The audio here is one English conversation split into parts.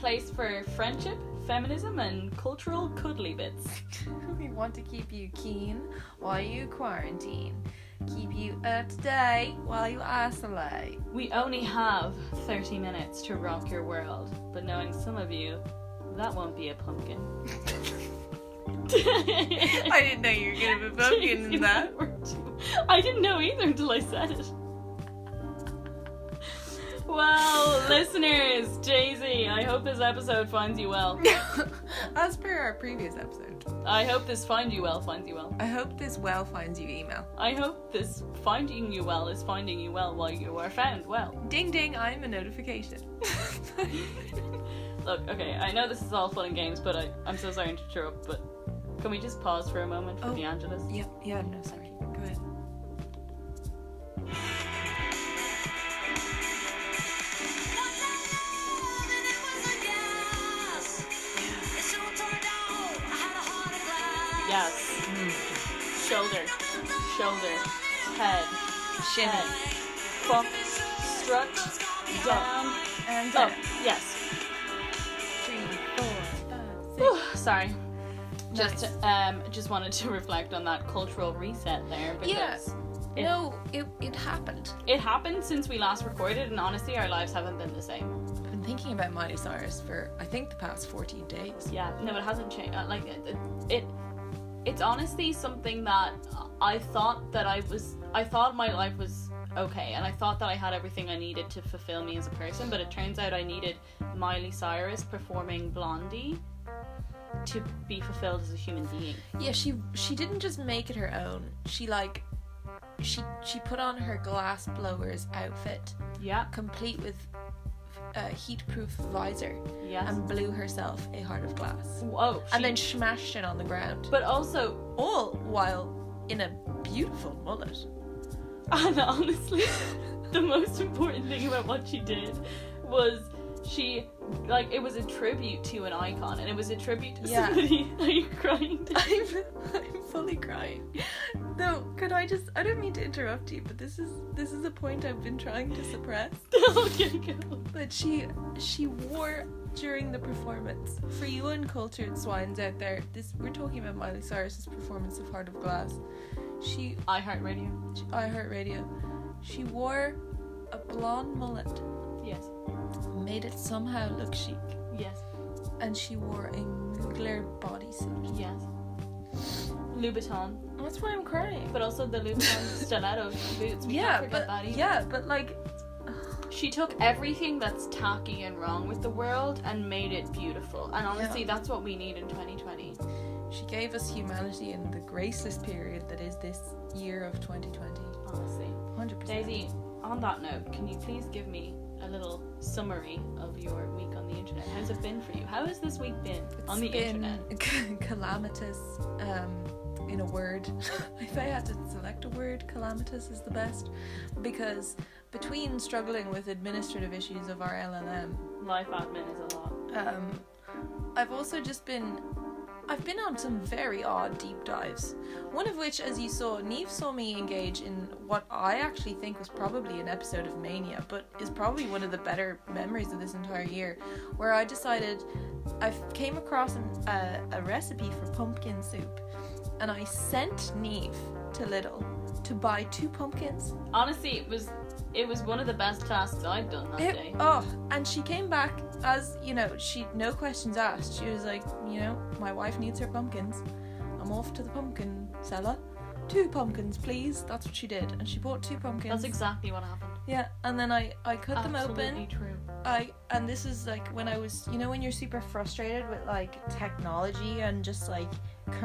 place for friendship, feminism, and cultural cuddly bits. we want to keep you keen while you quarantine. Keep you up to date while you isolate. We only have 30 minutes to rock your world, but knowing some of you, that won't be a pumpkin. I didn't know you were gonna be pumpkin in that. I didn't know either until I said it. Well, listeners, Daisy, I hope this episode finds you well. As per our previous episode, I hope this find you well finds you well. I hope this well finds you email. I hope this finding you well is finding you well while you are found well. Ding ding, I'm a notification. Look, okay, I know this is all fun and games, but I, I'm so sorry to interrupt, but can we just pause for a moment for Oh. the Angelus? yeah, yeah, no, sorry. Go ahead. Yes. Shoulder, shoulder, head, Shimmy. head, fuck, strut, down, And oh, down. yes. Three, four, five, six. Sorry. Just Nice. um, just wanted to reflect on that cultural reset there because Yeah. it, No, it, it happened. it happened since we last recorded, and honestly, our lives haven't been the same. I've been thinking about Miley Cyrus for I think the past 14 days. Yeah, no, it hasn't changed. Uh, like it, it, it, it's honestly something that I thought that I was. I thought my life was okay, and I thought that I had everything I needed to fulfill me as a person. But it turns out I needed Miley Cyrus performing Blondie to be fulfilled as a human being. Yeah, she she didn't just make it her own. She like she she put on her glass blowers outfit, Yeah, complete with a heat-proof visor, yes. and blew herself a heart of glass, Whoa, and then smashed it on the ground. but also, all while in a beautiful mullet. and honestly, the most important thing about what she did was she like it was a tribute to an icon and it was a tribute to Yeah. somebody are you crying I'm I'm fully crying. No, could I just I don't mean to interrupt you, but this is this is a point I've been trying to suppress. okay go But she she wore during the performance for you uncultured swines out there. This we're talking about Miley Cyrus's performance of Heart of Glass. She, i heart iHeartRadio she iHeartRadio. She wore a blonde mullet, made it somehow look chic, yes and she wore a Mugler bodysuit. yes Louboutin That's why I'm crying. but also the Louboutin stiletto boots we yeah, but yeah, but like she took everything that's tacky and wrong with the world and made it beautiful and honestly Yeah. that's what we need in 2020 she gave us humanity in the graceless period that is this year of 2020. honestly 100%. Daisy, on that note, can you please give me a little summary of your week on the internet? How's it been for you? How has this week been It's on the been internet? calamitous. Um, in a word, if I had to select a word, calamitous is the best because between struggling with administrative issues of our LLM, Life admin is a lot. um, I've also just been. I've been on some very odd deep dives. One of which, as you saw, Neve saw me engage in what I actually think was probably an episode of Mania, but is probably one of the better memories of this entire year, where I decided I came across an, a, a recipe for pumpkin soup, and I sent Neve to Lidl to buy two pumpkins. Honestly, it was it was one of the best tasks I've done that It- day. oh, and she came back as you know, she no questions asked. She was like, you know, my wife needs her pumpkins. I'm off to the pumpkin seller. Two pumpkins, please. That's what she did, and she bought two pumpkins. That's exactly what happened. yeah, and then I I cut them Absolutely open. true. I and this is like when I was, you know, when you're super frustrated with like technology and just like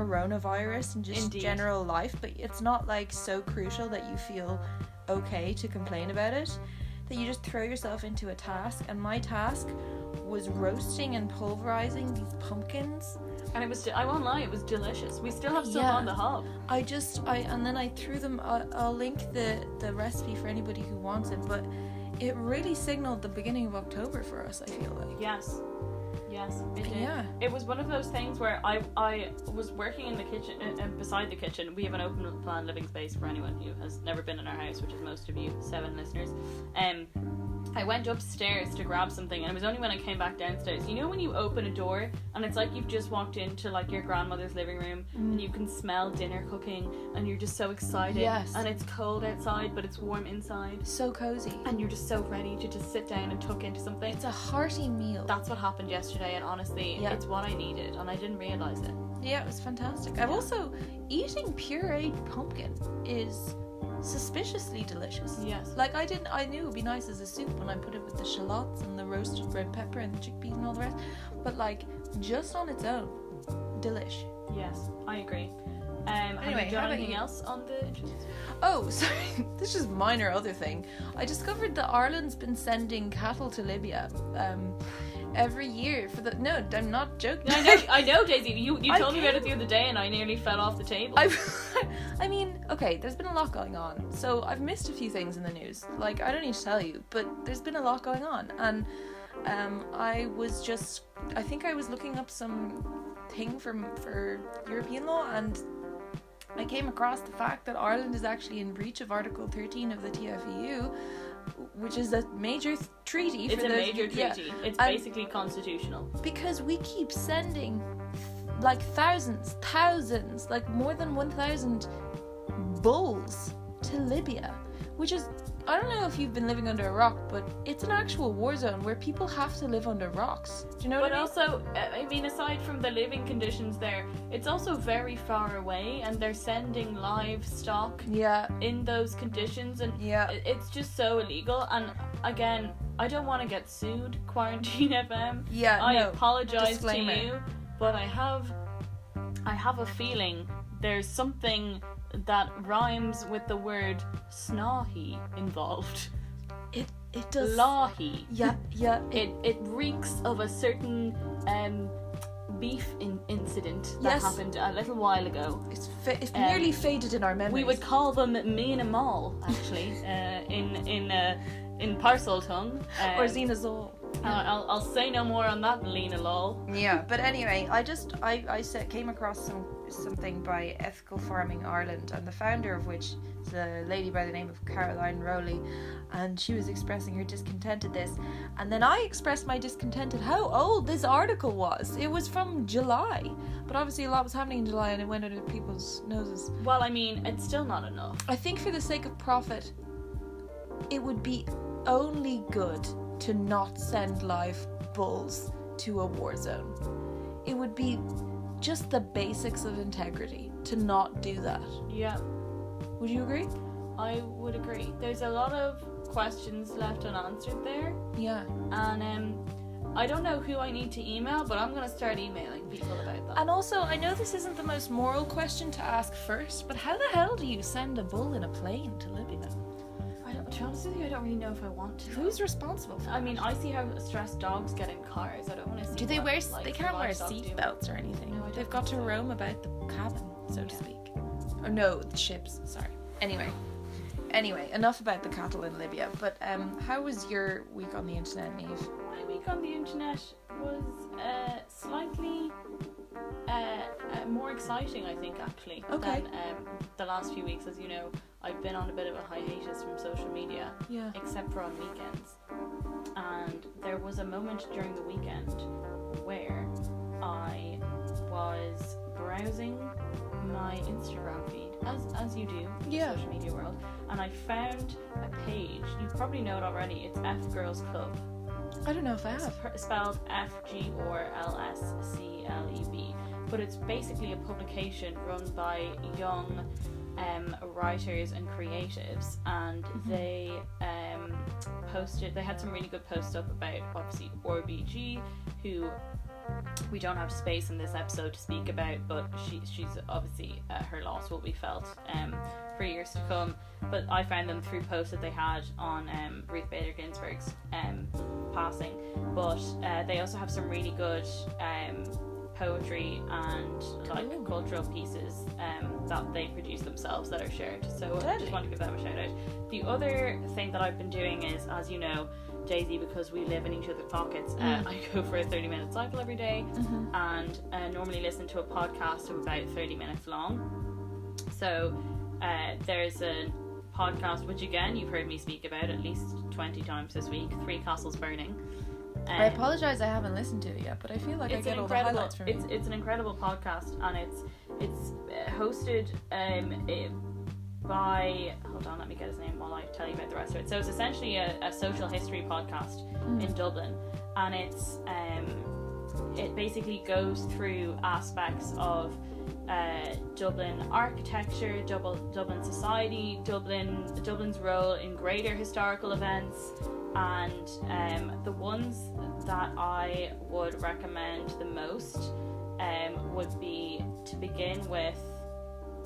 coronavirus and just Indeed. general life, but it's not like so crucial that you feel okay to complain about it. That you just throw yourself into a task, and my task was roasting and pulverizing these pumpkins. And it was de- I won't lie, it was delicious. We still have some Yeah. on the hub. I just I and then I threw them. I'll, I'll link the the recipe for anybody who wants it, but it really signaled the beginning of October for us. I feel like. Yes. Yes, it did. Yeah. It was one of those things where I I was working in the kitchen uh, uh, beside the kitchen. We have an open plan living space for anyone who has never been in our house, which is most of you seven listeners. Um, I went upstairs to grab something, and it was only when I came back downstairs. You know when you open a door and it's like you've just walked into like your grandmother's living room, and mm. you can smell dinner cooking, and you're just so excited. Yes. And it's cold outside, but it's warm inside, So cozy. and you're just so ready to just sit down and tuck into something. It's a hearty meal. That's what happened yesterday, and honestly, Yeah. it's what I needed, and I didn't realize it. Yeah, it was fantastic. I've also eating pureed pumpkin is suspiciously delicious. Yes. Like I didn't, I knew it would be nice as a soup when I put it with the shallots and the roasted red pepper and the chickpeas and all the rest. But like just on its own, delish. Yes, I agree. Um, Anyway, have you how about anything you? else on the? Oh, sorry. this is minor other thing. I discovered that Ireland's been sending cattle to Libya um, every year for the. No, I'm not joking. I know, I know, Daisy. You you I told me about it the other day, and I nearly fell off the table. I, I mean, okay, there's been a lot going on. So I've missed a few things in the news. Like, I don't need to tell you, but there's been a lot going on. And um, I was just, I think I was looking up some thing from for European law and I came across the fact that Ireland is actually in breach of Article 13 of the TFEU, which is a major th- treaty. it's for a those- major yeah, treaty. It's And- basically constitutional. because we keep sending like thousands, thousands, like more than 1,000 bulls to Libya, which is, I don't know if you've been living under a rock, but it's an actual war zone where people have to live under rocks. Do you know what But I mean? also, I mean, aside from the living conditions there, it's also very far away, and they're sending livestock yeah, in those conditions, and yeah. it's just so illegal. And again, I don't want to get sued, Quarantine FM. Yeah, I no. apologize disclaimer. to you, but I have I have a feeling there's something that rhymes with the word snahi involved. It it does. Lahi. Yeah, yeah. It, It it reeks of a certain um beef in- incident that Yes. happened a little while ago. it's fa- it's Um, nearly faded in our memories. We would call them Mina Mall, actually, uh, in in uh, in parcel tongue. Um, or Xenazol. Uh, I'll, I'll say no more on that, Lena Lol. Yeah, but anyway, I just I I came across some something by Ethical Farming Ireland, and the founder of which is a lady by the name of Caroline Rowley, and she was expressing her discontent at this, and then I expressed my discontent at how old this article was. It was from July, but obviously a lot was happening in July, and it went under people's noses. Well, I mean, it's still not enough. I think for the sake of profit, it would be only good to not send live bulls to a war zone. It would be just the basics of integrity to not do that. Yeah, Would you agree? I would agree. There's a lot of questions left unanswered there, Yeah. and um, I don't know who I need to email, but I'm gonna start emailing people about that. And also, I know this isn't the most moral question to ask first, but how the hell do you send a bull in a plane to Libya? I don't, to be honest with you, I don't really know if I want to. Who's responsible for I mean, I see how stressed dogs get in cars. I don't want to see. Do they what, wear? like, they can't wear seat belts or anything. No, I don't They've got to so. roam about the cabin, so to speak. Or no, the ships. Sorry. Anyway, anyway, enough about the cattle in Libya. But um, how was your week on the internet, Neve? My week on the internet was uh, slightly uh, uh, more exciting, I think, actually, Okay. than um, the last few weeks. As you know, I've been on a bit of a hiatus from social media, Yeah. except for on weekends. And there was a moment during the weekend where I was browsing my Instagram feed, as as you do in Yeah. the social media world, and I found a page. You probably know it already. It's F Girls Club. I don't know if I have. pr- spelled F G or L S C L E B, but it's basically a publication run by young um, writers and creatives, and they um, posted. They had some really good posts up about obviously ORBG, who we don't have space in this episode to speak about, but she, she's obviously uh, her loss will be felt um, for years to come. But I found them through posts that they had on um, Ruth Bader Ginsburg's um, passing. But uh, they also have some really good um, poetry and like Cool. cultural pieces um, that they produce themselves that are shared. So I just want to give them a shout out. The other thing that I've been doing is, as you know, Daisy, because we live in each other's pockets, uh, Mm. I go for a 30 minute cycle every day Mhm. and uh, normally listen to a podcast of about 30 minutes long. So uh, there's a podcast, which again, you've heard me speak about at least 20 times this week Three Castles Burning. I Um, apologize, I haven't listened to it yet, but I feel like I it's get all the incredible highlights from it's it's an incredible podcast and it's it's uh, hosted um it, by hold on let me get his name while I tell you about the rest of it so it's essentially a, a social history podcast Mm. in Dublin and it's um it basically goes through aspects of uh, Dublin architecture, Dublin, Dublin society, Dublin Dublin's role in greater historical events, and um, the ones that I would recommend the most um, would be to begin with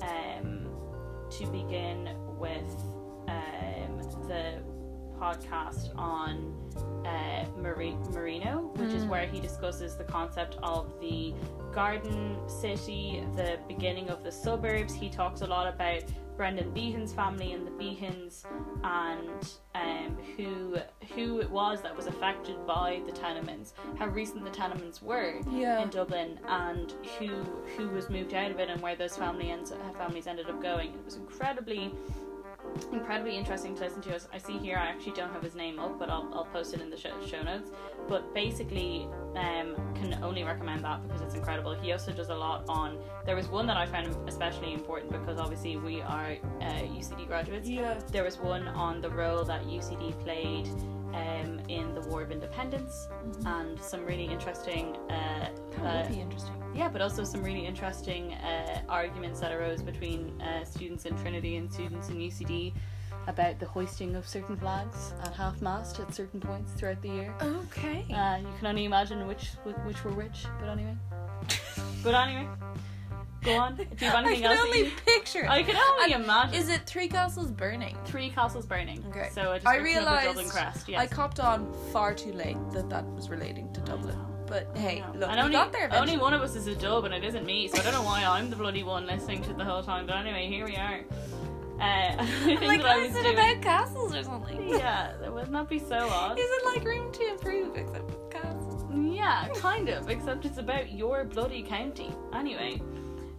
um, to begin with um, the podcast on uh, Mari- Marino, which is Mm. where he discusses the concept of the garden city, the beginning of the suburbs. He talks a lot about Brendan Behan's family and the Behans and um, who who it was that was affected by the tenements, how recent the tenements were Yeah. in Dublin, and who who was moved out of it and where those family ends, families ended up going. It was incredibly incredibly interesting to listen to. As I see here, I actually don't have his name up, but I'll, I'll post it in the show, show notes. But basically, um, can only recommend that because it's incredible. He also does a lot on. There was one that I found especially important because obviously we are uh, UCD graduates. Yeah. There was one on the role that UCD played um, in the War of Independence, and some really interesting. Uh, That uh, be interesting. yeah, but also some really interesting uh, arguments that arose between uh, students in Trinity and students in UCD about the hoisting of certain flags at half mast at certain points throughout the year. Okay. Uh, you can only imagine which which were which, but anyway. but anyway, go on. Do you have I anything can else? only picture it. I can only And imagine. Is it Three Castles Burning? Three castles burning. Okay. So a I description of the realised Dublin crest. Yes. I copped on far too late that that was relating to Dublin. But hey, No. look, and we only, got there eventually. only one of us is a dub, and it isn't me, so I don't know why I'm the bloody one listening to the whole time. But anyway, here we are. Uh, I think like, that I oh, was is it doing- about castles or something? Yeah, that would not be so odd. Is it like Room to Improve except with castles? Yeah, kind of, except it's about your bloody county. Anyway.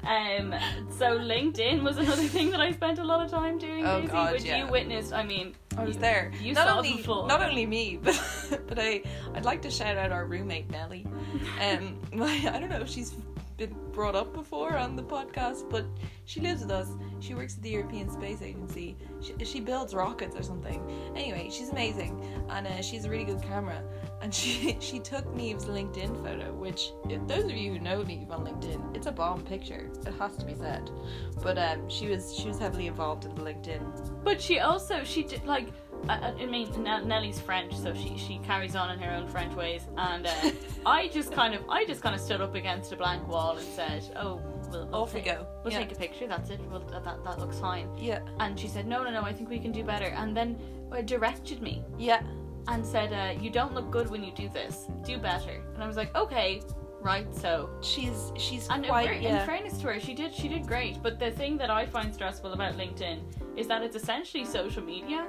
Um, so LinkedIn was another thing that I spent a lot of time doing, Oh, Daisy, God, which yeah. you witnessed. I mean, I was you- there. You not saw only the full. not only me, but but I I'd like to shout out our roommate Nelly. Um, I don't know if she's been brought up before on the podcast, but she lives with us. She works at the European Space Agency. She, she builds rockets or something. Anyway, she's amazing, and uh, she's a really good camera. And she she took Neve's LinkedIn photo, which if those of you who know Neve on LinkedIn, it's a bomb picture. It has to be said. But um, she was she was heavily involved in the LinkedIn But she also she did like I, I mean N- Nellie's French, so she she carries on in her own French ways, and uh, I just kind of I just kind of stood up against a blank wall and said, "Oh, we'll, we'll Off we go. We'll Yeah. take a picture. That's it. Well, that, that that looks fine." Yeah, And she said, "No, no, no. I think we can do better." And then uh, directed me yeah. And said, uh, "You don't look good when you do this. Do better." And I was like, "Okay, right." So She's she's and in, quite fair- yeah. in fairness to her, she did she did great. But the thing that I find stressful about LinkedIn is that it's essentially social media,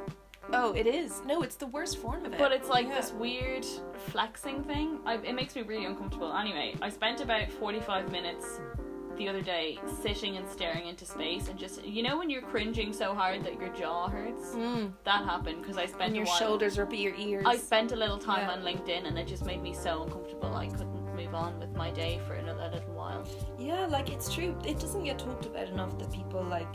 oh, it is. No, it's the worst form of it. but it's like Yeah. this weird flexing thing. I, it makes me really uncomfortable. Anyway, I spent about forty five minutes the other day sitting and staring into space and just you know when you're cringing so hard that your jaw hurts. Mm. That happened because I spent And your a while. shoulders up at your ears. I spent a little time Yeah. on LinkedIn and it just made me so uncomfortable. I couldn't move on with my day for another little while. Yeah, like it's true. It doesn't get talked about enough that people like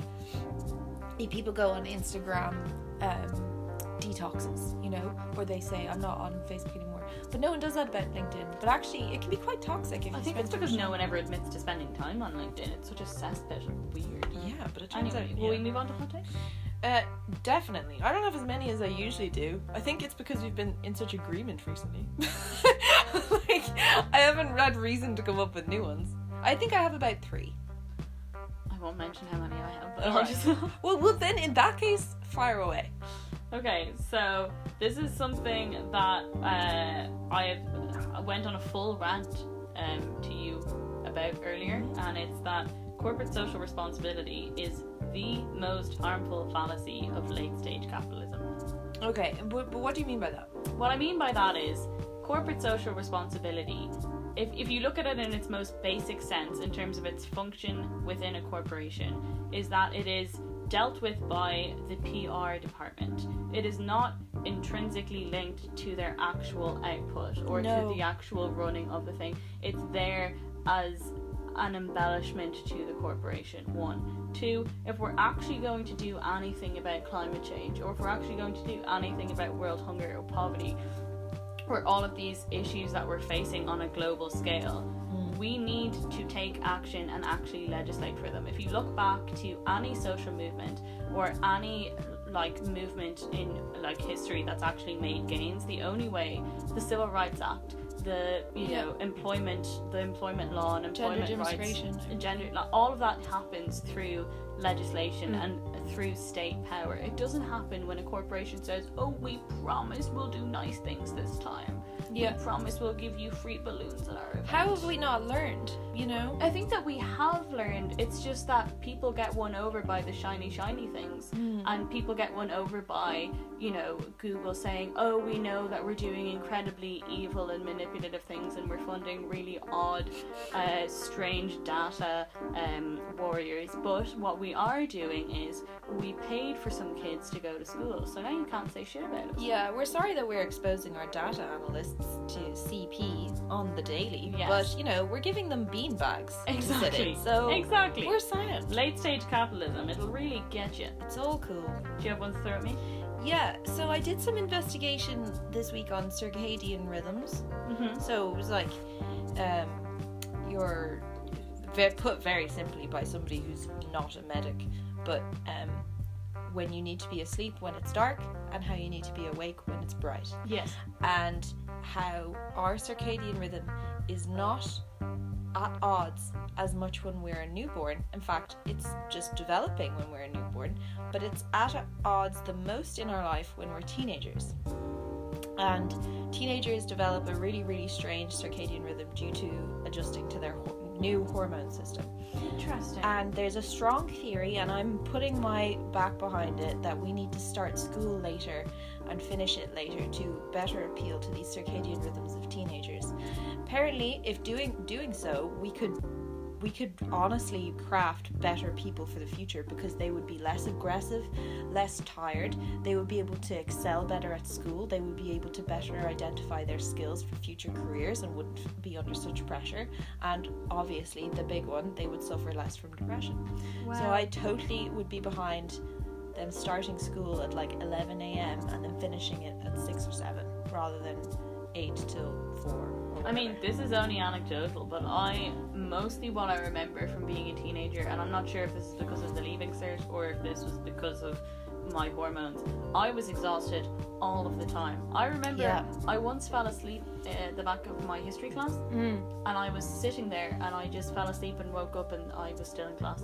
people go on Instagram um detoxes, you know, or they say I'm not on Facebook anymore. But no one does that about LinkedIn. But actually it can be quite toxic if I you think it's because no one ever admits to spending time on LinkedIn. It's such a cesspit and weird. Yeah, but it turns Anyway, out will we move on to hot takes? Uh, definitely. I don't have as many as I usually do. I think it's because we've been in such agreement recently. like, I haven't had reason to come up with new ones. I think I have about three. I won't mention how many I have, but Alright. I'll just. Well, well, then in that case, fire away. Okay, so this is something that uh, I had, went on a full rant um, to you about earlier, and it's that corporate social responsibility is the most harmful fallacy of late stage capitalism. Okay, but, but what do you mean by that? What I mean by that is corporate social responsibility. If, if you look at it in its most basic sense, in terms of its function within a corporation, is that it is dealt with by the PR department. It is not intrinsically linked to their actual output or No. to the actual running of the thing. It's there as an embellishment to the corporation. One. Two, if we're actually going to do anything about climate change, or if we're actually going to do anything about world hunger or poverty, or all of these issues that we're facing on a global scale, we need to take action and actually legislate for them. If you look back to any social movement or any like movement in like history that's actually made gains, the only way the Civil Rights Act, the you Yeah. know employment, the employment law and Gender employment rights, demonstration. gender, like, all of that happens through legislation Mm. and through state power. It doesn't happen when a corporation says, "Oh, we promise we'll do nice things this time. Yeah. We promise we'll give you free balloons at our event." How have we not learned? You know? I think that we have learned. It's just that people get won over by the shiny, shiny things, Mm. and people get won over by, you know, Google saying, "Oh, we know that we're doing incredibly evil and manipulative things, and we're funding really odd, uh, strange data um, warriors." But what we are doing is we paid for some kids to go to school, so now you can't say shit about us. Yeah, we're sorry that we're exposing our data analysts to CP on the daily, Yes. but you know we're giving them beanbags Exactly. in. So exactly. we're silent. Late stage capitalism. It'll really get you. It's all cool. Do you have one to throw at me? Yeah, so I did some investigation this week on circadian rhythms. Mm-hmm. So it was like, um, you're put very simply by somebody who's not a medic, but um, when you need to be asleep when it's dark, and how you need to be awake when it's bright, Yes. and how our circadian rhythm is not at odds as much when we're a newborn. In fact, it's just developing when we're a newborn, but it's at odds the most in our life when we're teenagers. And teenagers develop a really, really strange circadian rhythm due to adjusting to their new hormone system. Interesting. And there's a strong theory, and I'm putting my back behind it, that we need to start school later and finish it later to better appeal to these circadian rhythms of teenagers. Apparently, if doing doing so, we could we could honestly craft better people for the future because they would be less aggressive, less tired, they would be able to excel better at school, they would be able to better identify their skills for future careers and wouldn't be under such pressure. And obviously, the big one, they would suffer less from depression. So I totally would be behind them starting school at like 11 a.m. and then finishing it at 6 or 7 rather than 8 till 4. I mean, this is only anecdotal, but I mostly what I remember from being a teenager, and I'm not sure if this is because of the leaving cert or if this was because of my hormones. I was exhausted all of the time. I remember Yeah. I once fell asleep at the back of my history class, Mm. and I was sitting there, and I just fell asleep and woke up, and I was still in class.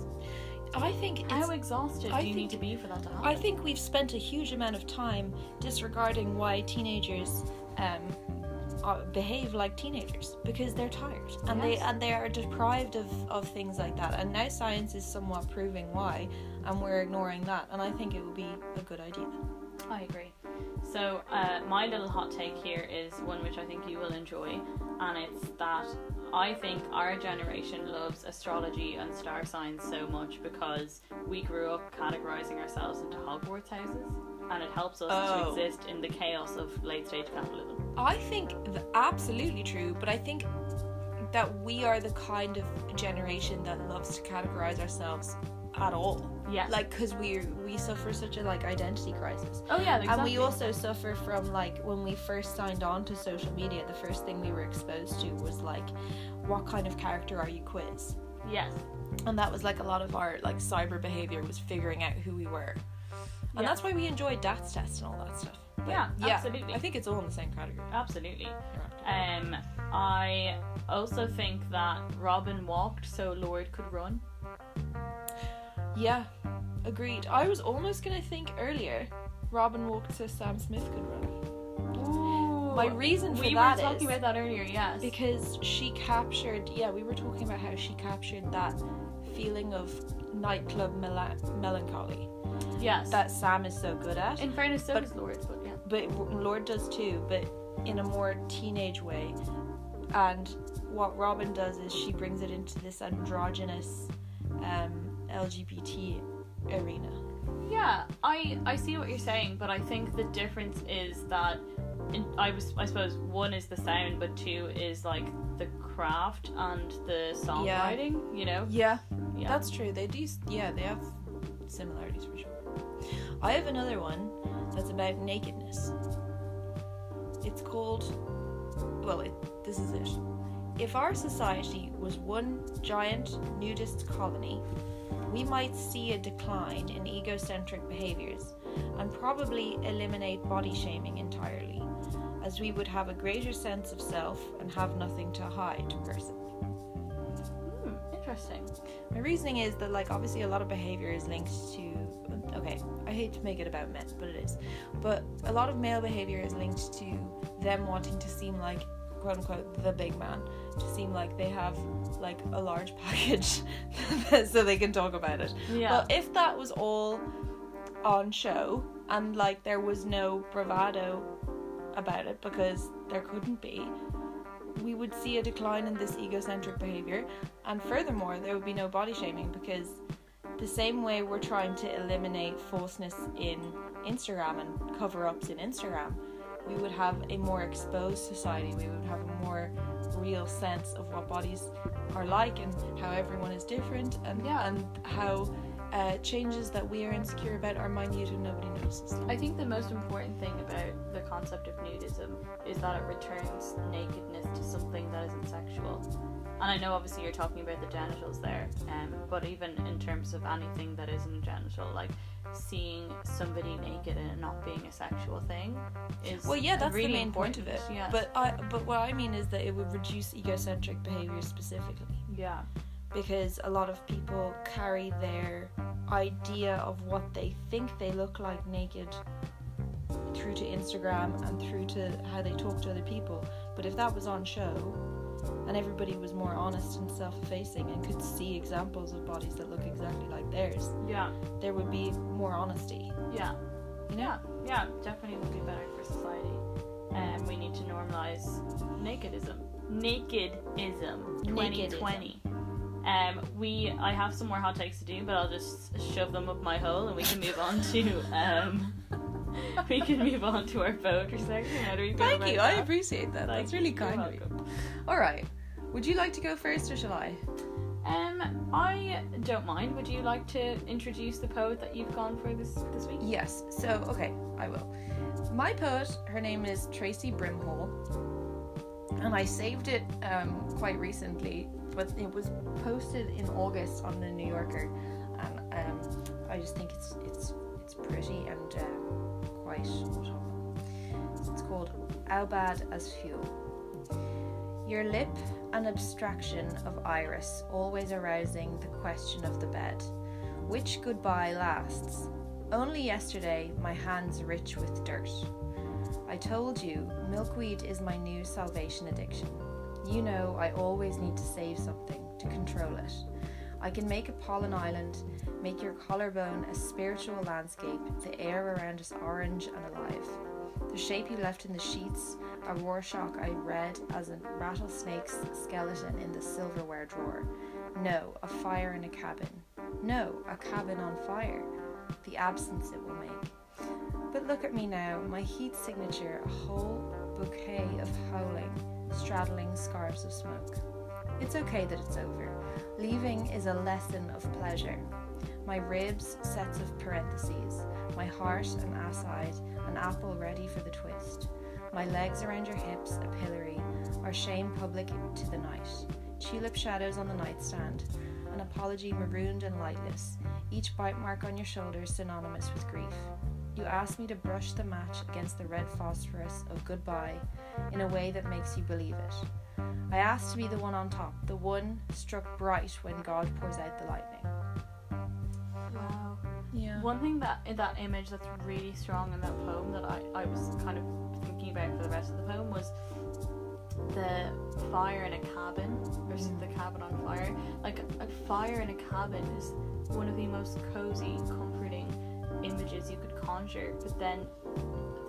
I think it's How exhausted I do you think- need to be for that to happen? I think we've spent a huge amount of time disregarding why teenagers um, uh, behave like teenagers because they're tired and they and they are deprived of, of things like that. And now science is somewhat proving why, and we're ignoring that. And I think it would be a good idea. I agree. So, uh, my little hot take here is one which I think you will enjoy, and it's that I think our generation loves astrology and star signs so much because we grew up categorizing ourselves into Hogwarts houses, and it helps us Oh. to exist in the chaos of late stage capitalism. I think th- absolutely true, but I think that we are the kind of generation that loves to categorize ourselves at all. Yeah. Like, because we we suffer such a like identity crisis. oh yeah, exactly. And we also suffer from like when we first signed on to social media, the first thing we were exposed to was like, what kind of character are you quiz? yes. And that was like a lot of our like cyber behavior was figuring out who we were. And Yeah. that's why we enjoyed DATS test and all that stuff. But Yeah, absolutely. I think it's all in the same category. Absolutely. Um, I also think that Robyn walked so Lorde could run. Yeah, agreed. I was almost gonna think earlier, Robyn walked so Sam Smith could run. My reason for we that were talking is- about that earlier. Yes. because she captured yeah we were talking about how she captured that feeling of nightclub mela- melancholy Yes. that Sam is so good at. In fairness, so But- does Lorde, but yeah. but Lorde does too, but in a more teenage way. And what Robyn does is she brings it into this androgynous um, LGBT arena. Yeah, I I see what you're saying, but I think the difference is that in, I was I suppose one is the sound, but two is like the craft and the songwriting. You know. Yeah, Yeah. that's true. They do. Yeah, they have similarities for sure. I have another one that's about nakedness. It's called. Well, it, this is it. If our society was one giant nudist colony, we might see a decline in egocentric behaviors and probably eliminate body shaming entirely, as we would have a greater sense of self and have nothing to hide to person. Hmm, interesting. My reasoning is that, like, obviously, a lot of behavior is linked to. Okay, I hate to make it about men, but it is. But a lot of male behavior is linked to them wanting to seem like, quote unquote, the big man, to seem like they have, like, a large package so they can talk about it. Yeah. But if that was all on show and, like, there was no bravado about it because there couldn't be, we would see a decline in this egocentric behavior and furthermore, there would be no body shaming because the same way we're trying to eliminate falseness in Instagram and cover ups in Instagram, we would have a more exposed society. We would have a more real sense of what bodies are like and how everyone is different and, Yeah. and how uh, changes that we are insecure about are minute and nobody notices. I think the most important thing about the concept of nudism is that it returns nakedness to something that isn't sexual. And I know obviously you're talking about the genitals there, um, but even in terms of anything that isn't genital, like seeing somebody naked and it not being a sexual thing is Well, yeah, that's really the main point of it. Yeah, But I, but what I mean is that it would reduce egocentric behavior specifically. yeah, because a lot of people carry their idea of what they think they look like naked through to Instagram and through to how they talk to other people. But if that was on show and everybody was more honest and self-facing and could see examples of bodies that look exactly like theirs, yeah, there would be more honesty. yeah. You know? Yeah, yeah, definitely would be better for society. And we need to normalize nakedism. Nakedism 2020. Um, we I have some more hot takes to do, but I'll just shove them up my hole and we can move on to um we can move on to our poetry section. How do we Thank you, I appreciate that. Thank That's really kind of you. Alright. Would you like to go first or shall I? Um, I don't mind. Would you like to introduce the poet that you've gone for this this week? Yes. So, okay, I will. My poet, her name is Traci Brimhall, and I saved it um, quite recently, but it was posted in August on the New Yorker, and um, I just think it's it's it's pretty and um, quite. It's called "How Bad as Fuel." Your lip, an abstraction of iris, always arousing the question of the bed. Which goodbye lasts? Only yesterday, my hands rich with dirt. I told you, milkweed is my new salvation addiction. You know, I always need to save something, to control it. I can make a pollen island, make your collarbone a spiritual landscape, the air around us orange and alive. The shape you left in the sheets, a Rorschach I read as a rattlesnake's skeleton in the silverware drawer. No, a fire in a cabin. No, a cabin on fire. The absence it will make. But look at me now, my heat signature, a whole bouquet of howling, straddling scarves of smoke. It's okay that it's over. Leaving is a lesson of pleasure. My ribs, sets of parentheses. My heart, an aside, an apple ready for the twist. My legs around your hips, a pillory. Our shame public to the night. Tulip shadows on the nightstand. An apology marooned and lightless. Each bite mark on your shoulder synonymous with grief. You ask me to brush the match against the red phosphorus of goodbye in a way that makes you believe it. I ask to be the one on top, the one struck bright when God pours out the lightning. One thing that in that image that's really strong in that poem that I, I was kind of thinking about for the rest of the poem was the fire in a cabin versus Mm. the cabin on fire. Like a fire in a cabin is one of the most cozy, comforting images images you could conjure, but then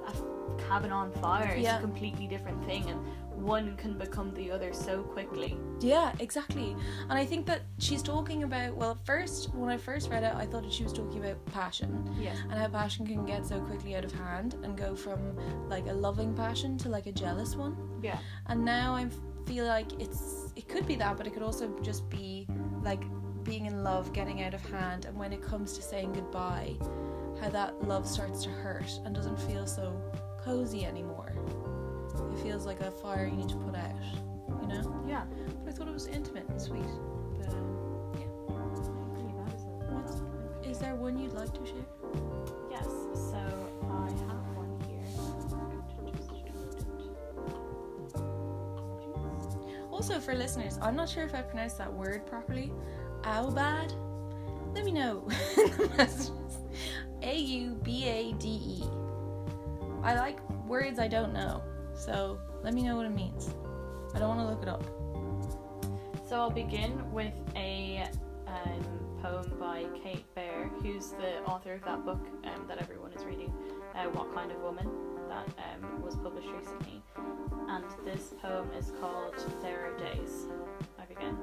a cabin on fire is Yeah. a completely different thing, and one can become the other so quickly. Yeah, exactly. And I think that she's talking about, well, first, when I first read it, I thought that she was talking about passion Yeah. and how passion can get so quickly out of hand and go from like a loving passion to like a jealous one. Yeah. And now I feel like it's, it could be that, but it could also just be like being in love getting out of hand. And when it comes to saying goodbye, how that love starts to hurt and doesn't feel so cozy anymore. It feels like a fire you need to put out, you know? Yeah. But I thought it was intimate and sweet. But um, I agree, that is a- What? is there one you'd like to share? Yes, so I have one here. Also, for listeners, I'm not sure if I pronounced that word properly. Aubad? Let me know in the messages. A U B A D E. I like words I don't know, so let me know what it means. I don't want to look it up. So I'll begin with a um, poem by Kate Baer, who's the author of that book um, that everyone is reading, uh, What Kind of Woman, that um, was published recently. And this poem is called There Are Days. I begin.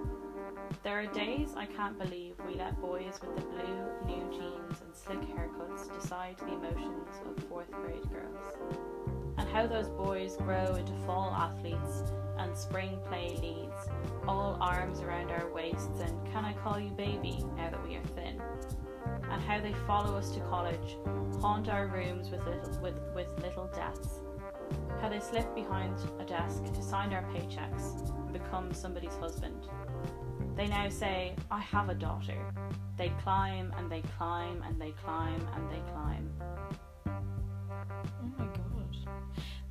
There are days I can't believe we let boys with the blue new jeans and slick haircuts decide the emotions of fourth grade girls. And how those boys grow into fall athletes and spring play leads, all arms around our waists and can I call you baby now that we are thin? And how they follow us to college, haunt our rooms with little, with, with little deaths. How they slip behind a desk to sign our paychecks and become somebody's husband. They now say, I have a daughter. They climb and they climb and they climb and they climb.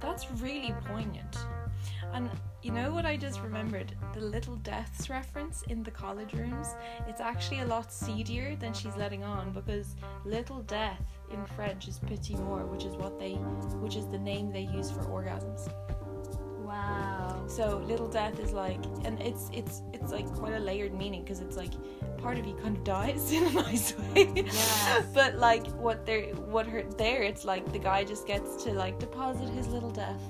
That's really poignant. And you know what I just remembered? The little deaths reference in the college rooms. It's actually a lot seedier than she's letting on because little death in French is petit mort, which is what they which is the name they use for orgasms. Wow. So little death is like and it's it's it's like quite a layered meaning because it's like part of you kind of dies in a nice way. Yes. but like what they're what her there it's like the guy just gets to like deposit his little death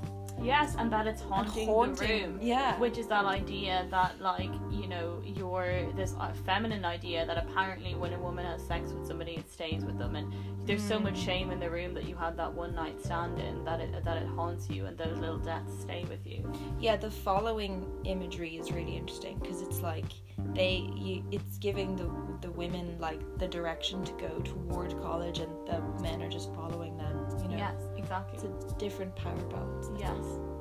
Yes, and that it's haunting, haunting. the room. Yeah. Which is that idea that, like, you know, you're this uh, feminine idea that apparently when a woman has sex with somebody, it stays with them, and there's so much shame in the room that you had that one night stand in that it that it haunts you, and those little deaths stay with you. yeah, the following imagery is really interesting because it's like they you, it's giving the the women like the direction to go toward college and the men are just following them, you know. Yes, exactly. It's a different power balance. I yes, think.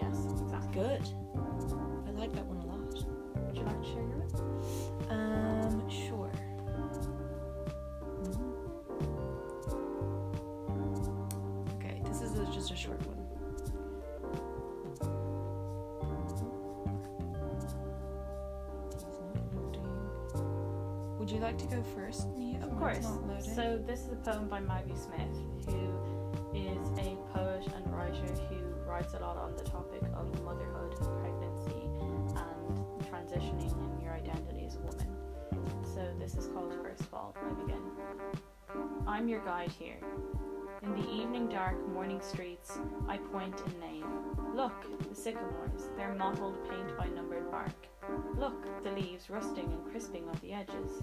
Yes, exactly. Good. I like that one a lot. Would you like to share yours? Um, sure. Okay, this is a, just a short one. Would you like to go first, Neve? Of course. it's not loading? So this is a poem by Maggie Smith, who is a poet and writer who writes a lot on the topic of motherhood, pregnancy, and transitioning in your identity as a woman. So this is called First Fall. I begin. I'm your guide here. In the evening dark morning streets, I point and name. Look, the sycamores, their mottled paint by numbered bark. Look, the leaves rusting and crisping on the edges.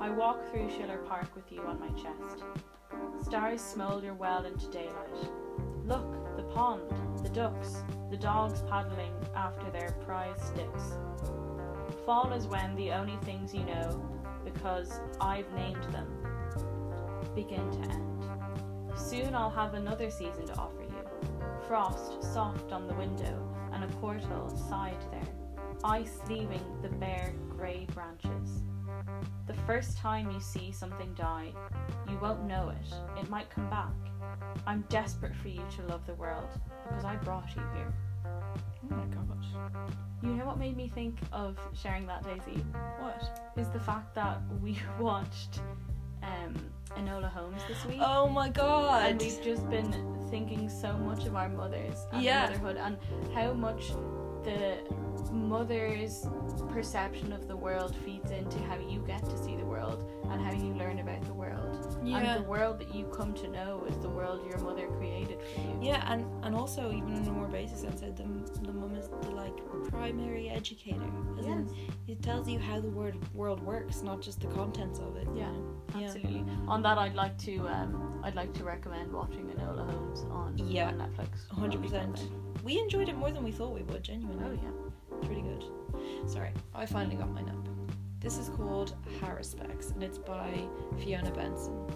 I walk through Schiller Park with you on my chest. Stars smoulder well into daylight. Look, the pond, the ducks, the dogs paddling after their prize sticks. Fall is when the only things you know, because I've named them, begin to end. Soon I'll have another season to offer you. Frost soft on the window and a portal side there, ice leaving the bare grey branches. The first time you see something die, you won't know it. It might come back. I'm desperate for you to love the world because I brought you here. oh my gosh. You know what made me think of sharing that, Daisy? What? Is the fact that we watched um, Enola Holmes this week. Oh my god. and we've just been thinking so much of our mothers and Yeah. motherhood and how much the mother's perception of the world feeds into how you get to see the world and how you learn about the world Yeah. And the world that you come to know is the world your mother created for you. Yeah, and and also even in a more basic sense, the the mum is the like primary educator. As in, it tells you how the word world works, not just the contents of it. you Yeah, know? Yeah. Absolutely. On that, I'd like to um, I'd like to recommend watching Enola Holmes on, Yeah. on Netflix. A hundred percent. We enjoyed it more than we thought we would. Genuinely. Oh yeah. It's really good. Sorry, I finally got mine up. This is called Haruspex and it's by Fiona Benson.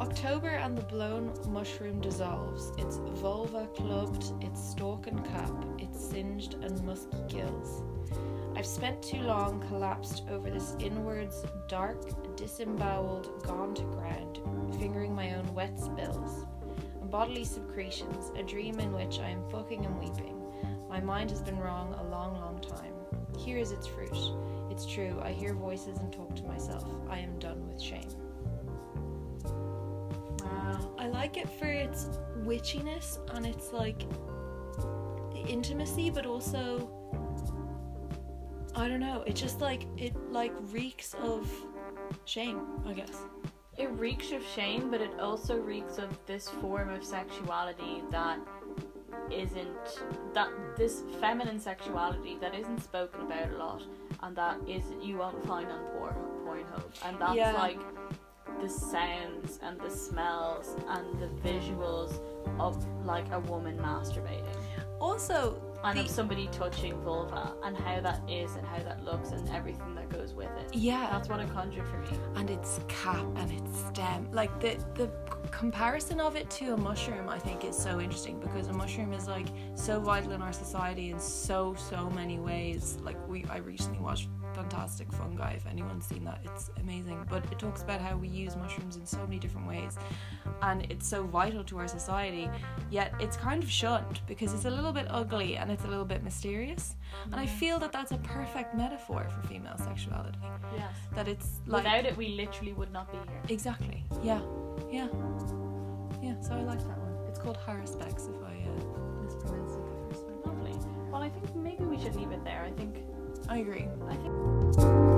October and the blown mushroom dissolves. Its vulva clubbed, its stalk and cap, its singed and musky gills. I've spent too long collapsed over this inwards, dark, disemboweled, gone to ground, fingering my own wet spills. And bodily secretions, a dream in which I am fucking and weeping. My mind has been wrong a long, long time. Here is its fruit. It's true, I hear voices and talk to myself. I am done with shame. Wow. I like it for its witchiness and its like intimacy, but also I don't know. It just like it like reeks of shame. I guess. It reeks of shame, but it also reeks of this form of sexuality that isn't that this feminine sexuality that isn't spoken about a lot, and that is you won't find on porn Pornhub, and that's Yeah. like the sounds and the smells and the visuals of like a woman masturbating Also, and the- of somebody touching vulva and how that is and how that looks and everything that goes with it. yeah, That's what it conjured for me. and its cap and its stem like the the comparison of it to a mushroom i think is so interesting because a mushroom is like so vital in our society in so so many ways like we i recently watched fantastic fungi if anyone's seen that it's amazing but it talks about how we use mushrooms in so many different ways and it's so vital to our society yet it's kind of shunned because it's a little bit ugly and it's a little bit mysterious and i feel that that's a perfect metaphor for female sexuality Yes. that it's like Without it, we literally would not be here. Exactly. Yeah. Yeah. Yeah. So I like that one. It's called Haruspex if I uh, mispronounced it the first time. Lovely. Well, I think maybe we should leave it there. I think I agree. I